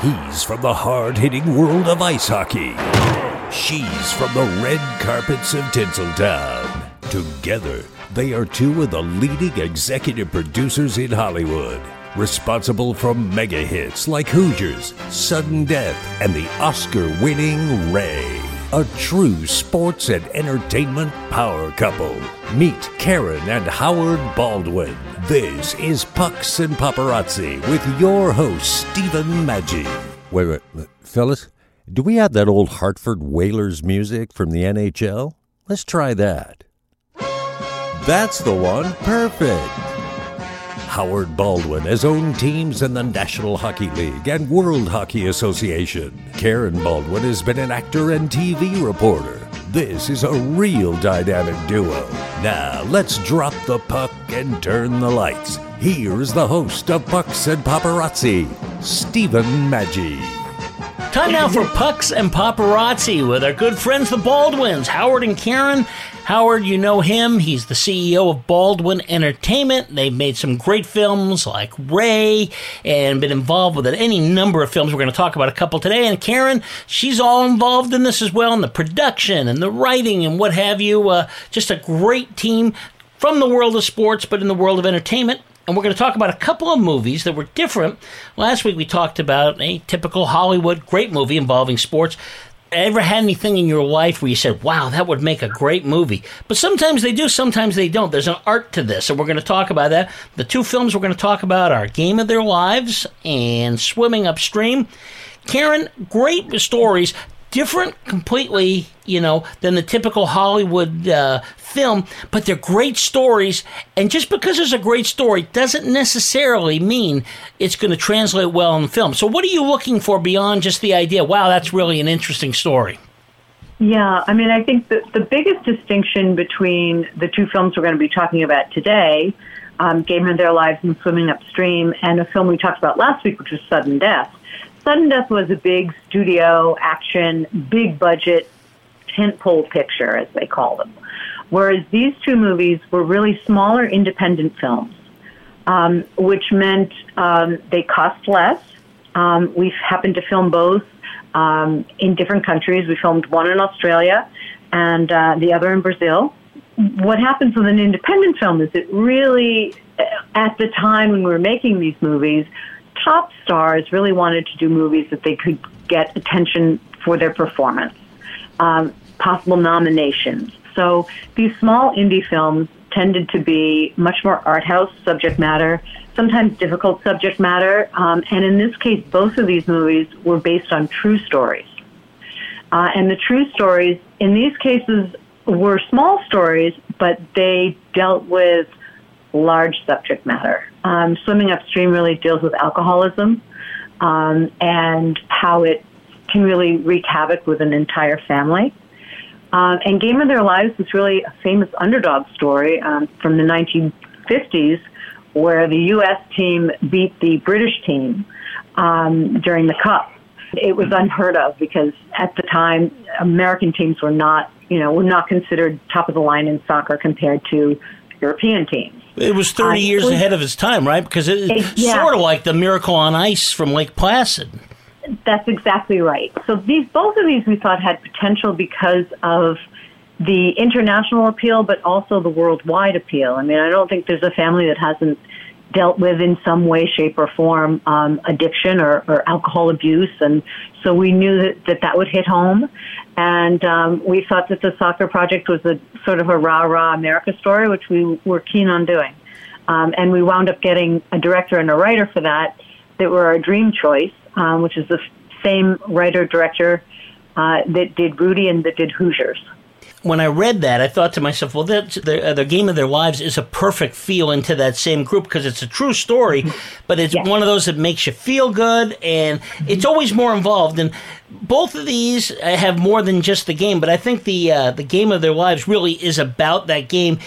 He's from the hard hitting world of ice hockey. She's from the red carpets of Tinseltown. Together, they are two of the leading executive producers in Hollywood, responsible for mega hits like Hoosiers, Sudden Death, and the Oscar winning Ray. A true sports and entertainment power couple. Meet Karen and Howard Baldwin. This is Pucks and Paparazzi with your host, Stephen Maggi. Wait, wait, wait, fellas, do we have that old Hartford Whalers music from the NHL? Let's try that. That's the one. Perfect. Howard Baldwin has owned teams in the National Hockey League and World Hockey Association. Karen Baldwin has been an actor and TV reporter. This is a real dynamic duo. Now, let's drop the puck and turn the lights. Here's the host of Pucks and Paparazzi, Stephen Maggi. Time now for Pucks and Paparazzi with our good friends, the Baldwins, Howard and Karen. Howard, you know him. He's the CEO of Baldwin Entertainment. They've made some great films like Ray and been involved with any number of films. We're going to talk about a couple today. And Karen, she's all involved in this as well, in the production and the writing and what have you. Uh, just a great team from the world of sports, but in the world of entertainment and we're going to talk about a couple of movies that were different. Last week we talked about a typical Hollywood great movie involving sports. Ever had anything in your life where you said, wow, that would make a great movie? But sometimes they do, sometimes they don't. There's an art to this, and we're going to talk about that. The two films we're going to talk about are Game of Their Lives and Swimming Upstream. Karen, great stories different completely, you know, than the typical Hollywood uh, film, but they're great stories. And just because there's a great story doesn't necessarily mean it's going to translate well in the film. So, what are you looking for beyond just the idea, wow, that's really an interesting story? Yeah, I mean, I think that the biggest distinction between the two films we're going to be talking about today, um, Game of Their Lives and Swimming Upstream, and a film we talked about last week, which was Sudden Death. Sudden Death was a big studio action, big budget tentpole picture, as they call them. Whereas these two movies were really smaller independent films, um, which meant um, they cost less. Um, we happened to film both um, in different countries. We filmed one in Australia and uh, the other in Brazil. What happens with an independent film is it really, at the time when we were making these movies, top stars really wanted to do movies that they could get attention for their performance, um, possible nominations. So these small indie films tended to be much more art house subject matter, sometimes difficult subject matter, um, and in this case, both of these movies were based on true stories. Uh, and the true stories, in these cases, were small stories, but they dealt with large subject matter. Um, Swimming Upstream really deals with alcoholism um, and how it can really wreak havoc with an entire family. Uh, and Game of Their Lives is really a famous underdog story um, from the 1950s where the U.S. team beat the British team um, during the Cup. It was unheard of because at the time American teams were not, you know, were not considered top of the line in soccer compared to European teams. It was 30 uh, years was, ahead of its time, right? Because it's it, yeah. sort of like the Miracle on Ice from Lake Placid. That's exactly right. So these both of these we thought had potential because of the international appeal, but also the worldwide appeal. I mean, I don't think there's a family that hasn't dealt with in some way, shape, or form um, addiction or, or alcohol abuse, and so we knew that that, that would hit home. And um, we thought that the soccer project was a sort of a rah rah America story, which we were keen on doing. Um, and we wound up getting a director and a writer for that that were our dream choice, um, which is the same writer director uh, that did Rudy and that did Hoosiers when I read that, I thought to myself, well, the, uh, the game of their lives is a perfect feel into that same group because it's a true story, mm-hmm. but it's one of those that makes you feel good and it's always more involved. And both of these uh, have more than just the game, but I think the uh, the game of their lives really is about that game.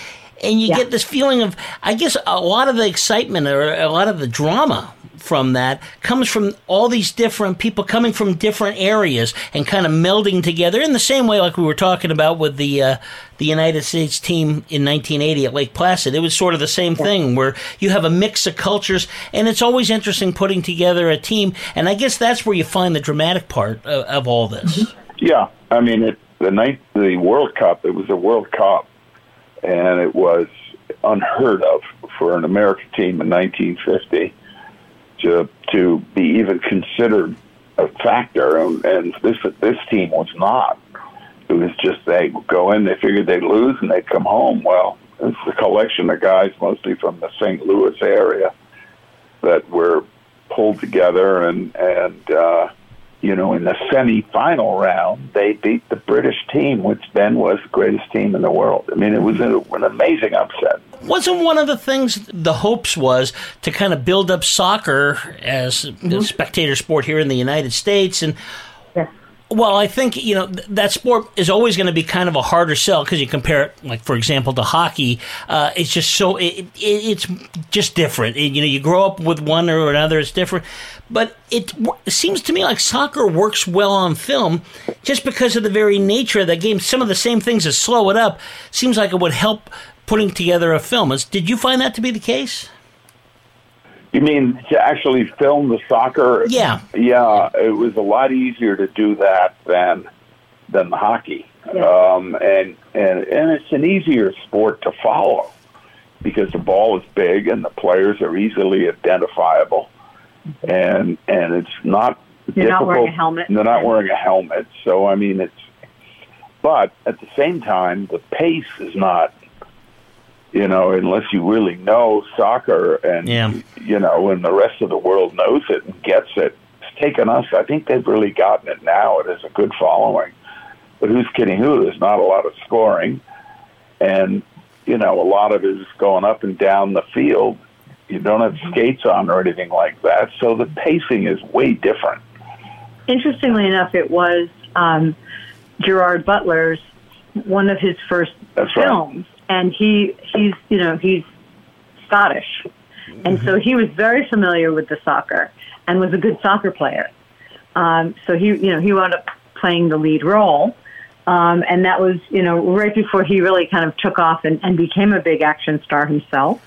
And you yeah. get this feeling of, I guess, a lot of the excitement or a lot of the drama from that comes from all these different people coming from different areas and kind of melding together in the same way like we were talking about with the uh, the United States team in 1980 at Lake Placid. It was sort of the same thing where you have a mix of cultures, and it's always interesting putting together a team. And I guess that's where you find the dramatic part of, of all this. Yeah, I mean, it, the night the World Cup, it was a World Cup, and it was unheard of for an American team in 1950 to be even considered a factor, and, and this this team was not. It was just they go in, they figured they'd lose, and they'd come home. Well, it's a collection of guys, mostly from the St. Louis area, that were pulled together and and uh, you know in the semi-final round they beat the British team, which then was the greatest team in the world. I mean, it was an amazing upset. Wasn't one of the things the hopes was to kind of build up soccer as Mm-hmm. a spectator sport here in the United States and well, I think you know th- that sport is always going to be kind of a harder sell because you compare it, like for example, to hockey. Uh, it's just so it, it, it's just different. It- you know, you grow up with one or another; it's different. But it, it seems to me like soccer works well on film, just because of the very nature of the game. Some of the same things that slow it up seems like it would help putting together a film. Is, did you find that to be the case? You mean to actually film the soccer? Yeah. Yeah, it was a lot easier to do that than than the hockey. Yeah. Um, and and and it's an easier sport to follow because the ball is big and the players are easily identifiable, and and it's not You're not difficult. wearing a helmet. They're not wearing a helmet, so I mean it's. But at the same time, the pace is not. You know, unless you really know soccer and Yeah. you know, and the rest of the world knows it and gets it. It's taken us. I think they've really gotten it now. It has a good following. But who's kidding who? There's not a lot of scoring, and you know, a lot of it is going up and down the field. You don't have skates on or anything like that, so the pacing is way different. Interestingly enough, it was um, Gerard Butler's one of his first That's right. And he he's you know he's Scottish, and so he was very familiar with the soccer and was a good soccer player. Um, so he you know he wound up playing the lead role. Um, and that was, you know, right before he really kind of took off and, and became a big action star himself.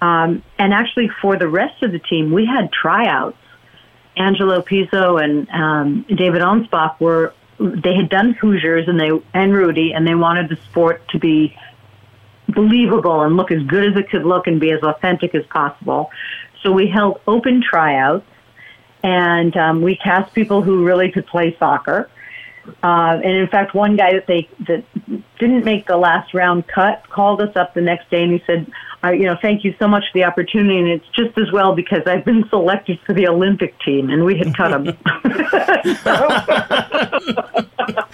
Um, and actually, for the rest of the team, we had tryouts. Angelo Pizzo and um, David Anspaugh were they had done Hoosiers and they and Rudy, and they wanted the sport to be believable and look as good as it could look and be as authentic as possible. So we held open tryouts, and um, we cast people who really could play soccer. Uh, and in fact, one guy that they that didn't make the last round cut called us up the next day and he said, uh, "You know, thank you so much for the opportunity, and it's just as well because I've been selected for the Olympic team, and we had cut him."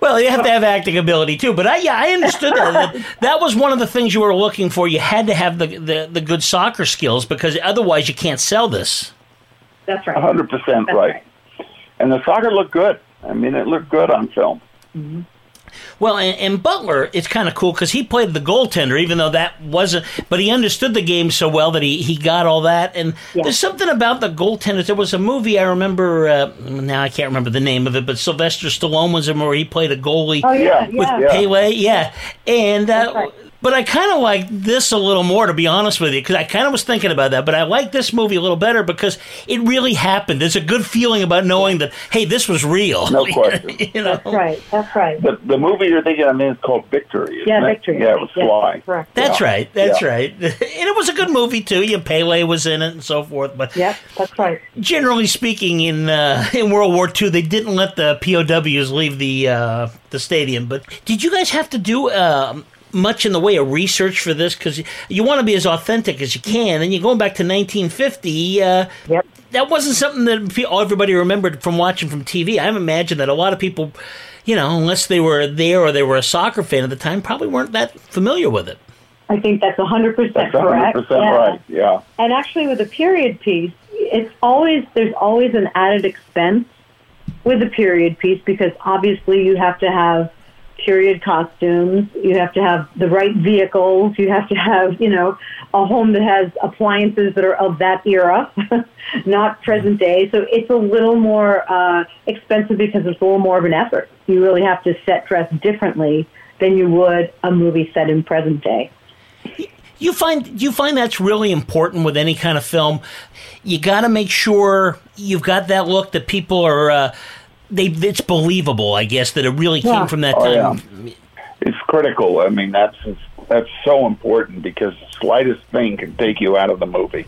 Well, you have to have acting ability too. But I, yeah, I understood that. that. That was one of the things you were looking for. You had to have the, the, the good soccer skills because otherwise you can't sell this. That's A right. hundred percent right. And the soccer looked good. I mean, it looked good on film. Well, and, and Butler, it's kind of cool because he played the goaltender, even though that wasn't. But he understood the game so well that he, he got all that. And Yeah. there's something about the goaltenders. There was a movie I remember. Uh, now I can't remember the name of it, but Sylvester Stallone was in where he played a goalie. Oh yeah, with yeah. Pele, yeah. And uh, right. But I kind of like this a little more, to be honest with you, because I kind of was thinking about that. But I like this movie a little better because it really happened. There's a good feeling about knowing that hey, this was real. No question. you know, That's right. That's right. The the movie you're thinking, I mean, it's called Victory. Isn't Yeah, it? Victory. Yeah, it was Yes, flying. correct. That's Yeah. right. That's Yeah. right. And it was a good movie too. Yeah, Pele was in it and so forth. But Yep, that's right. generally speaking, in uh, in World War II, they didn't let the POWs leave the uh, the stadium. But did you guys have to do? Uh, much in the way of research for this because you want to be as authentic as you can, and you're going back to 1950. Uh, Yep. that wasn't something that everybody remembered from watching from TV. I imagine that a lot of people, you know, unless they were there or they were a soccer fan at the time, probably weren't that familiar with it. I think that's 100% That's correct. hundred percent Yeah. right. Yeah. And actually, with a period piece, it's always there's always an added expense with a period piece because obviously you have to have period costumes. You have to have the right vehicles. You have to have, you know, a home that has appliances that are of that era, not present day. So it's a little more uh, expensive because it's a little more of an effort. You really have to set dress differently than you would a movie set in present day. You find you find that's really important with any kind of film. You got to make sure you've got that look that people are. Uh, they it's believable, I guess, that it really came Yeah. from that Oh, time. yeah. It's critical. I mean, that's that's so important because the slightest thing can take you out of the movie.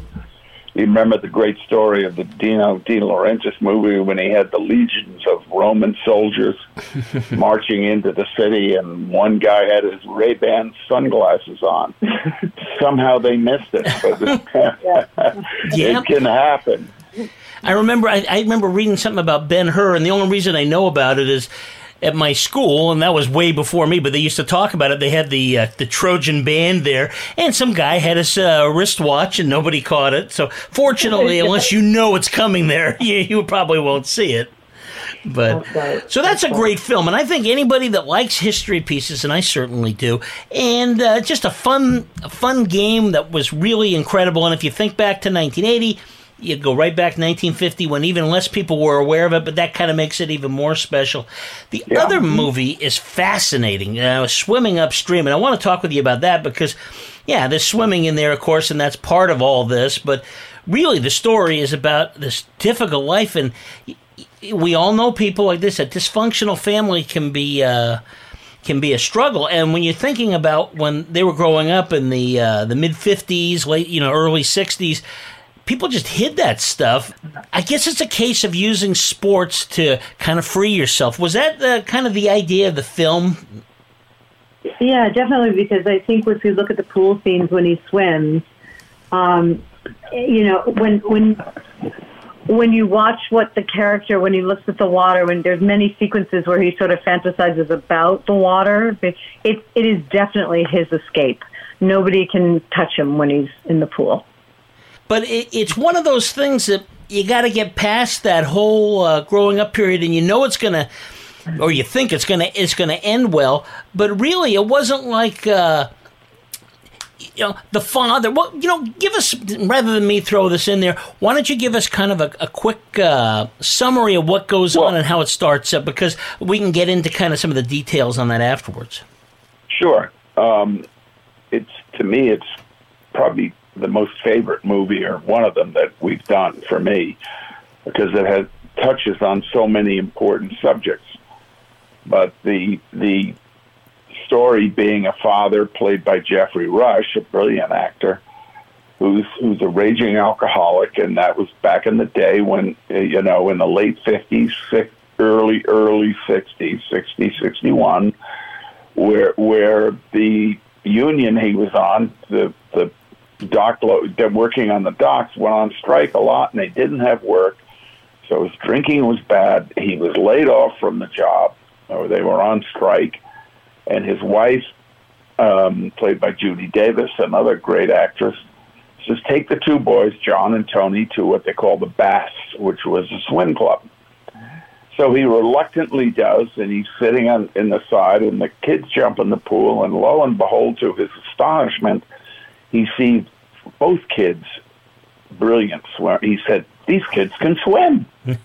You remember the great story of the Dino De Laurentiis movie when he had the legions of Roman soldiers marching into the city, and one guy had his Ray Ban sunglasses on. Somehow they missed it, but Yeah. it can happen. I remember I, I remember reading something about Ben Hur, and the only reason I know about it is at my school, and that was way before me. But they used to talk about it. They had the uh, the Trojan band there, and some guy had his uh, wristwatch, and nobody caught it. So fortunately, unless you know it's coming there, you, you probably won't see it. But so that's a great film, and I think anybody that likes history pieces, and I certainly do, and uh, just a fun, a fun game that was really incredible. And if you think back to 1980, you go right back to 1950 when even less people were aware of it, but that kind of makes it even more special. The Yeah. other movie is fascinating, uh, Swimming Upstream, and I want to talk with you about that because, yeah, there's swimming in there, of course, and that's part of all this, but really the story is about this difficult life and we all know people like this. A dysfunctional family can be uh, can be a struggle. And when you're thinking about when they were growing up in the uh, the mid '50s, late you know early '60s, people just hid that stuff. I guess it's a case of using sports to kind of free yourself. Was that the, kind of the idea of the film? Yeah, definitely. Because I think if you look at the pool scenes when he swims, um, you know, when when when you watch what the character when he looks at the water, when there's many sequences where he sort of fantasizes about the water, it it is definitely his escape. Nobody can touch him when he's in the pool. But it, it's one of those things that you got to get past that whole uh, growing up period, and you know it's gonna, or you think it's gonna, it's gonna end well. But really, it wasn't like. Uh, you know the father. Well, you know, give us rather than me throw this in there. Why don't you give us kind of a, a quick uh, summary of what goes Well- on and how it starts, uh, because we can get into kind of some of the details on that afterwards. Sure. Um, it's to me, it's probably the most favorite movie or one of them that we've done for me because it has touches on so many important subjects. But the the story being a father played by Geoffrey Rush, a brilliant actor, who's who's a raging alcoholic, and that was back in the day when uh, you know in the late fifties, early early sixties, 60, 61, where where the union he was on, the the dock lo- working on the docks went on strike a lot, and they didn't have work. So his drinking was bad. He was laid off from the job, or they were on strike, and his wife, um, played by Judy Davis, another great actress, says take the two boys, John and Tony, to what they call the Baths, which was a swim club. So he reluctantly does, and he's sitting on in the side, and the kids jump in the pool, and lo and behold, to his astonishment, he sees both kids brilliant swim. He said, "These kids can swim,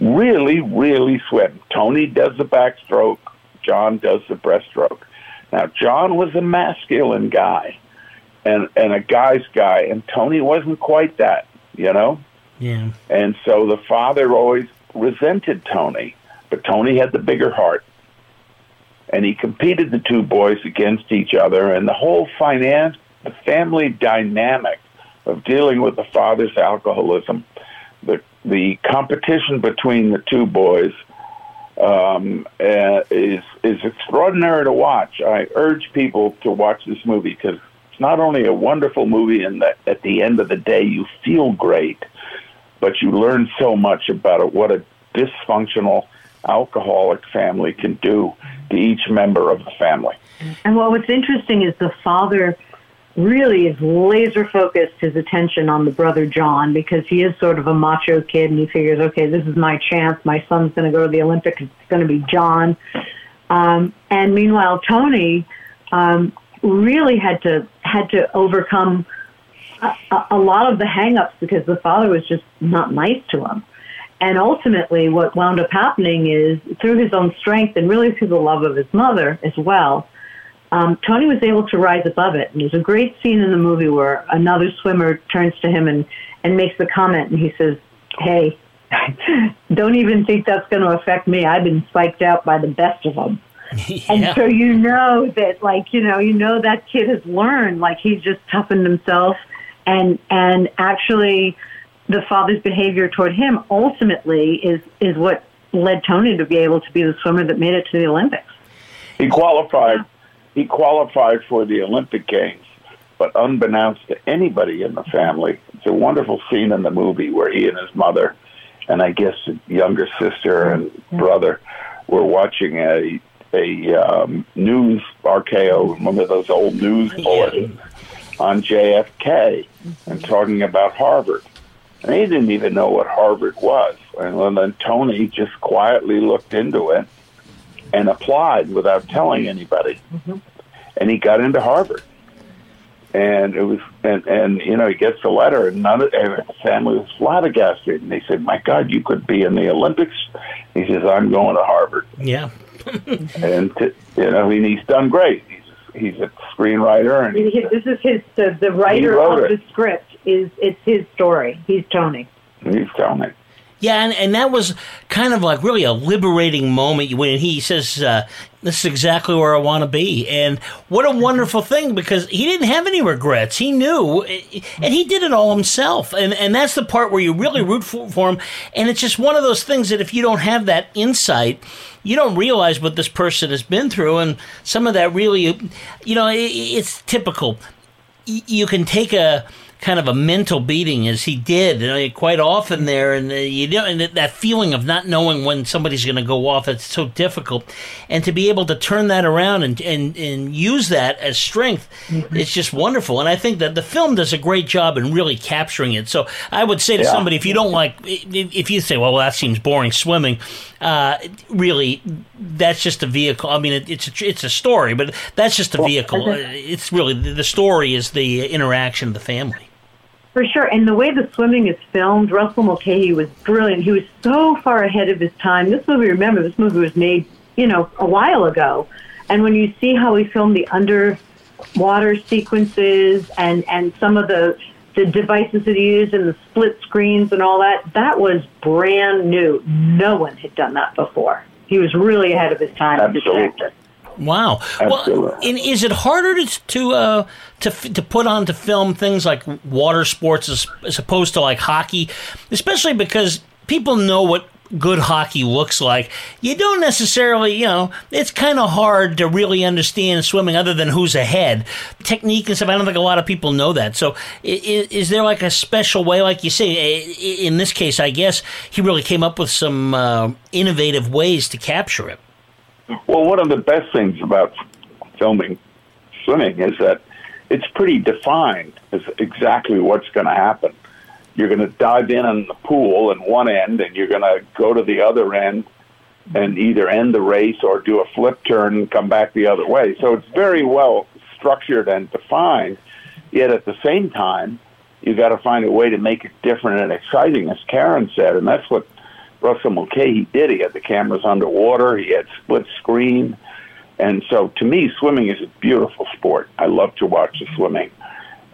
really, really swim." Tony does the backstroke, John does the breaststroke. Now, John was a masculine guy, and and a guy's guy, and Tony wasn't quite that, you know. Yeah. And so the father always resented Tony, but Tony had the bigger heart. And he competed the two boys against each other, and the whole finance, the family dynamic of dealing with the father's alcoholism, the the competition between the two boys um, uh, is is extraordinary to watch. I urge people to watch this movie because it's not only a wonderful movie, and that at the end of the day you feel great, but you learn so much about it. What a dysfunctional alcoholic family can do to each member of the family. And what what's interesting is the father really is laser focused his attention on the brother John because he is sort of a macho kid and he figures, okay, this is my chance. My son's going to go to the Olympics. It's going to be John. Um, and meanwhile, Tony um, really had to had to overcome a, a lot of the hangups because the father was just not nice to him. And ultimately, what wound up happening is through his own strength and really through the love of his mother as well, um, Tony was able to rise above it. And there's a great scene in the movie where another swimmer turns to him and, and makes the comment, and he says, Hey, don't even think that's going to affect me. I've been spiked out by the best of them. yeah. And so you know that, like, you know, you know that kid has learned, like, he's just toughened himself. And, and actually, the father's behavior toward him ultimately is, is what led Tony to be able to be the swimmer that made it to the Olympics. He qualified. He qualified for the Olympic Games, but unbeknownst to anybody in the family, it's a wonderful scene in the movie where he and his mother, and I guess the younger sister and brother, were watching a a um, news RKO, remember those old news bulletins on JFK, and talking about Harvard. And he didn't even know what Harvard was. And then Tony just quietly looked into it and applied without telling mm-hmm. anybody. Mm-hmm. And he got into Harvard. And it was, and, and you know, he gets the letter, and none of and the family was flabbergasted. And they said, "My God, you could be in the Olympics." He says, "I'm going to Harvard," yeah. and t- you know, and he's done great. He's he's a screenwriter, and He- This is his, the, the writer of it. the script is, it's his story. He's Tony. he's telling me. Yeah, and, and that was kind of like really a liberating moment when he says, uh, This is exactly where I want to be. And what a wonderful thing because he didn't have any regrets. He knew, and he did it all himself. And, and that's the part where you really root for, for him. And it's just one of those things that if you don't have that insight, you don't realize what this person has been through. And some of that really, you know, it, it's typical. You can take a kind of a mental beating as he did you know, quite often there. And uh, you know and that- feeling of not knowing when somebody's going to go off it's so difficult. And to be able to turn that around and and, and use that as strength it's just wonderful. And i think that the film does a great job in really capturing it. So i would say to Yeah. somebody if you don't like if you say well that seems boring swimming uh, really that's just a vehicle. I mean it, it's a, it's a story but that's just a vehicle. Uh, it's really the story is the interaction of the family For sure. And the way the swimming is filmed, Russell Mulcahy was brilliant. He was so far ahead of his time. This movie, remember, this movie was made, you know, a while ago. And when you see how he filmed the underwater sequences and, and some of the, the devices that he used and the split screens and all that, that was brand new. No one had done that before. He was really ahead of his time Absolutely. Wow. Absolutely. Well, and is it harder to to uh, to to put onto film things like water sports as, as opposed to like hockey, especially because people know what good hockey looks like. You don't necessarily, you know, it's kind of hard to really understand swimming other than who's ahead, technique and stuff. I don't think a lot of people know that. So, is, is there like a special way, like you say, in this case, I guess he really came up with some uh, innovative ways to capture it. Well, one of the best things about filming swimming is that it's pretty defined as exactly what's going to happen. You're going to dive in on the pool in one end, and you're going to go to the other end and either end the race or do a flip turn and come back the other way. So it's very well structured and defined. Yet at the same time, you've got to find a way to make it different and exciting, as Karen said, and that's what Russell Mulcahy did. He had the cameras underwater. He had split screen, and so to me, swimming is a beautiful sport. I love to watch the swimming,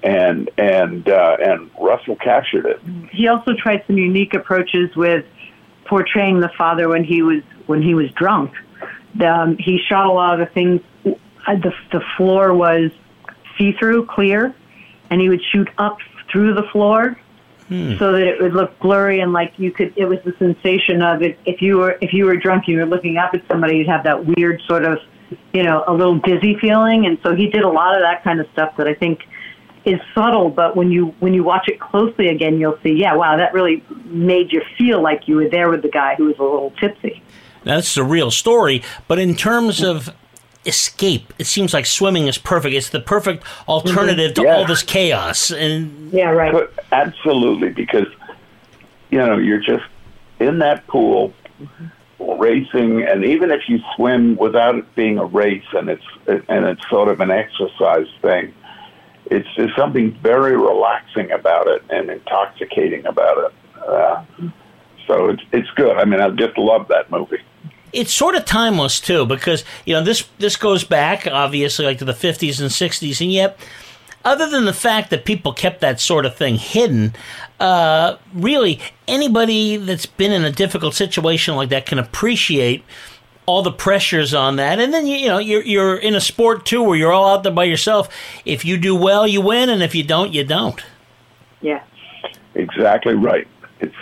and and uh, and Russell captured it. he also tried some unique approaches with portraying the father when he was when he was drunk. Um, he shot a lot of the things. uh, The the floor was see through, clear, and he would shoot up through the floor Hmm. so that it would look blurry and like you could. It was the sensation of it. If you were if you were drunk, and you were looking up at somebody, you'd have that weird sort of, you know, a little dizzy feeling. And so he did a lot of that kind of stuff that I think is subtle, but when you when you watch it closely again, you'll see, yeah, wow, that really made you feel like you were there with the guy who was a little tipsy. Now, this is a real story, but in terms of escape, it seems like swimming is perfect. It's the perfect alternative to Yeah. all this chaos. And Yeah, right. But absolutely, because you know you're just in that pool racing, and even if you swim without it being a race and it's and it's sort of an exercise thing, it's there's something very relaxing about it and intoxicating about it. Uh, so it's it's good. I mean, I just love that movie. It's sort of timeless too, because you know this this goes back obviously like to the fifties and sixties, and yet other than the fact that people kept that sort of thing hidden, uh, really anybody that's been in a difficult situation like that can appreciate all the pressures on that. And then you, you know you're you're in a sport too where you're all out there by yourself. If you do well, you win, and if you don't, you don't. Yeah. Exactly right. It's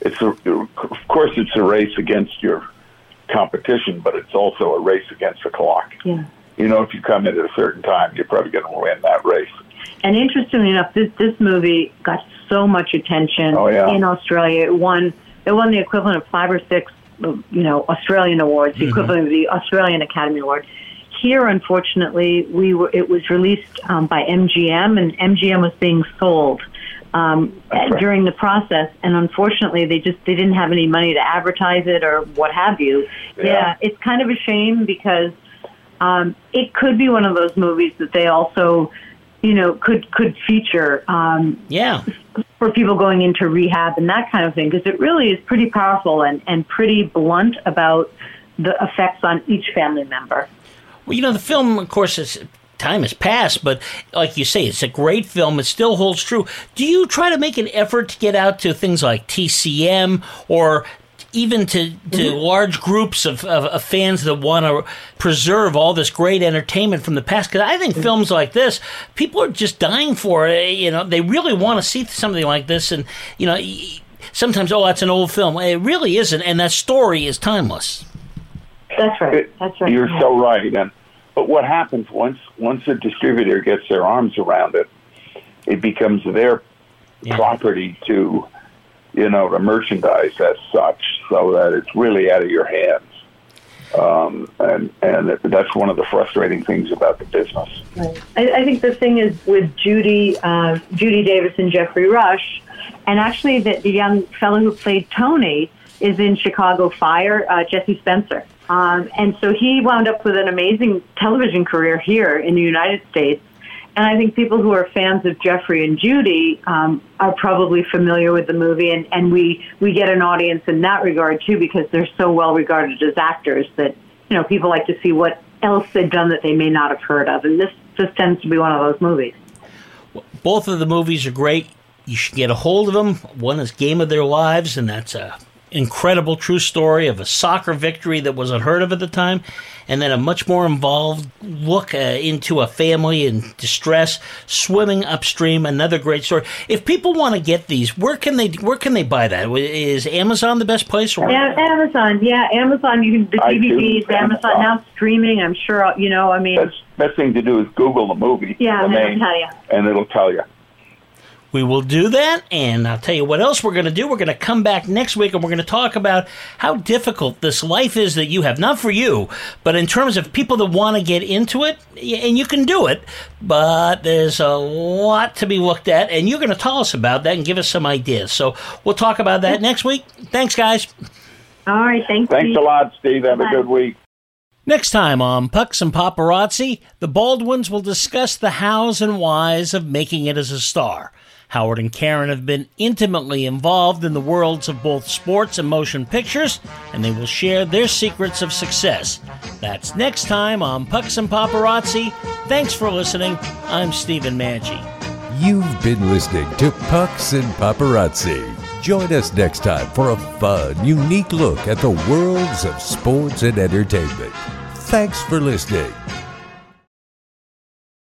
it's a, of course it's a race against your competition, but it's also a race against the clock. Yeah. You know, if you come in at a certain time, you're probably going to win that race. And interestingly enough, this this movie got so much attention Oh, yeah. in Australia. It won it won the equivalent of five or six, you know, Australian awards, the equivalent of the Australian Academy Award. Here, unfortunately, we were it was released um, by MGM, and MGM was being sold um, right. during the process, and unfortunately, they just they didn't have any money to advertise it or what have you. Yeah. it's kind of a shame because um, it could be one of those movies that they also, you know, could could feature um, Yeah. for people going into rehab and that kind of thing because it really is pretty powerful and and pretty blunt about the effects on each family member. Well, you know, the film, of course, is time has passed, but like you say, it's a great film. It still holds true. Do you try to make an effort to get out to things like TCM or even to, to mm-hmm. large groups of, of, of fans that want to preserve all this great entertainment from the past? Because I think mm-hmm. films like this, people are just dying for it. Eh, you know, they really want to see something like this, and you know. Sometimes, oh, that's an old film. It really isn't, and that story is timeless. That's right. That's right. You're so right. And but what happens once once a distributor gets their arms around it, it becomes their Yeah. property to, you know, to merchandise as such, so that it's really out of your hands. Um, and and that's one of the frustrating things about the business. Right. I, I think the thing is with Judy, uh, Judy Davis and Geoffrey Rush, and actually the, the young fellow who played Tony is in Chicago Fire, uh, Jesse Spencer. Um, and so he wound up with an amazing television career here in the United States. And I think people who are fans of Geoffrey and Judy um, are probably familiar with the movie, and, and we, we get an audience in that regard too because they're so well regarded as actors that you know people like to see what else they've done that they may not have heard of, and this just tends to be one of those movies. Both of the movies are great. You should get a hold of them. One is Game of Their Lives, and that's a incredible true story of a soccer victory that was unheard of at the time, and then a much more involved look uh, into a family in distress swimming upstream. Another great story. If people want to get these, where can they where can they buy that? Is Amazon the best place? Or Yeah, Amazon, yeah, Amazon. You can the iTunes, DVDs, Amazon Amazon. now streaming. I'm sure you know. I mean, Best best thing to do is Google the movie, Yeah, the and it'll name, tell you. and it'll tell you. We will do that, and I'll tell you what else we're going to do. We're going to come back next week and we're going to talk about how difficult this life is that you have. Not for you, but in terms of people that want to get into it, and you can do it, but there's a lot to be looked at, and you're going to tell us about that and give us some ideas. So we'll talk about that next week. Thanks, guys. all right, thanks. Thanks Steve. a lot, Steve. Have a good week. Next time on Pucks and Paparazzi, the Baldwins will discuss the hows and whys of making it as a star. Howard and Karen have been intimately involved in the worlds of both sports and motion pictures, and they will share their secrets of success. That's next time on Pucks and Paparazzi. Thanks for listening. I'm Stephen Manchi. You've been listening to Pucks and Paparazzi. Join us next time for a fun, unique look at the worlds of sports and entertainment. Thanks for listening.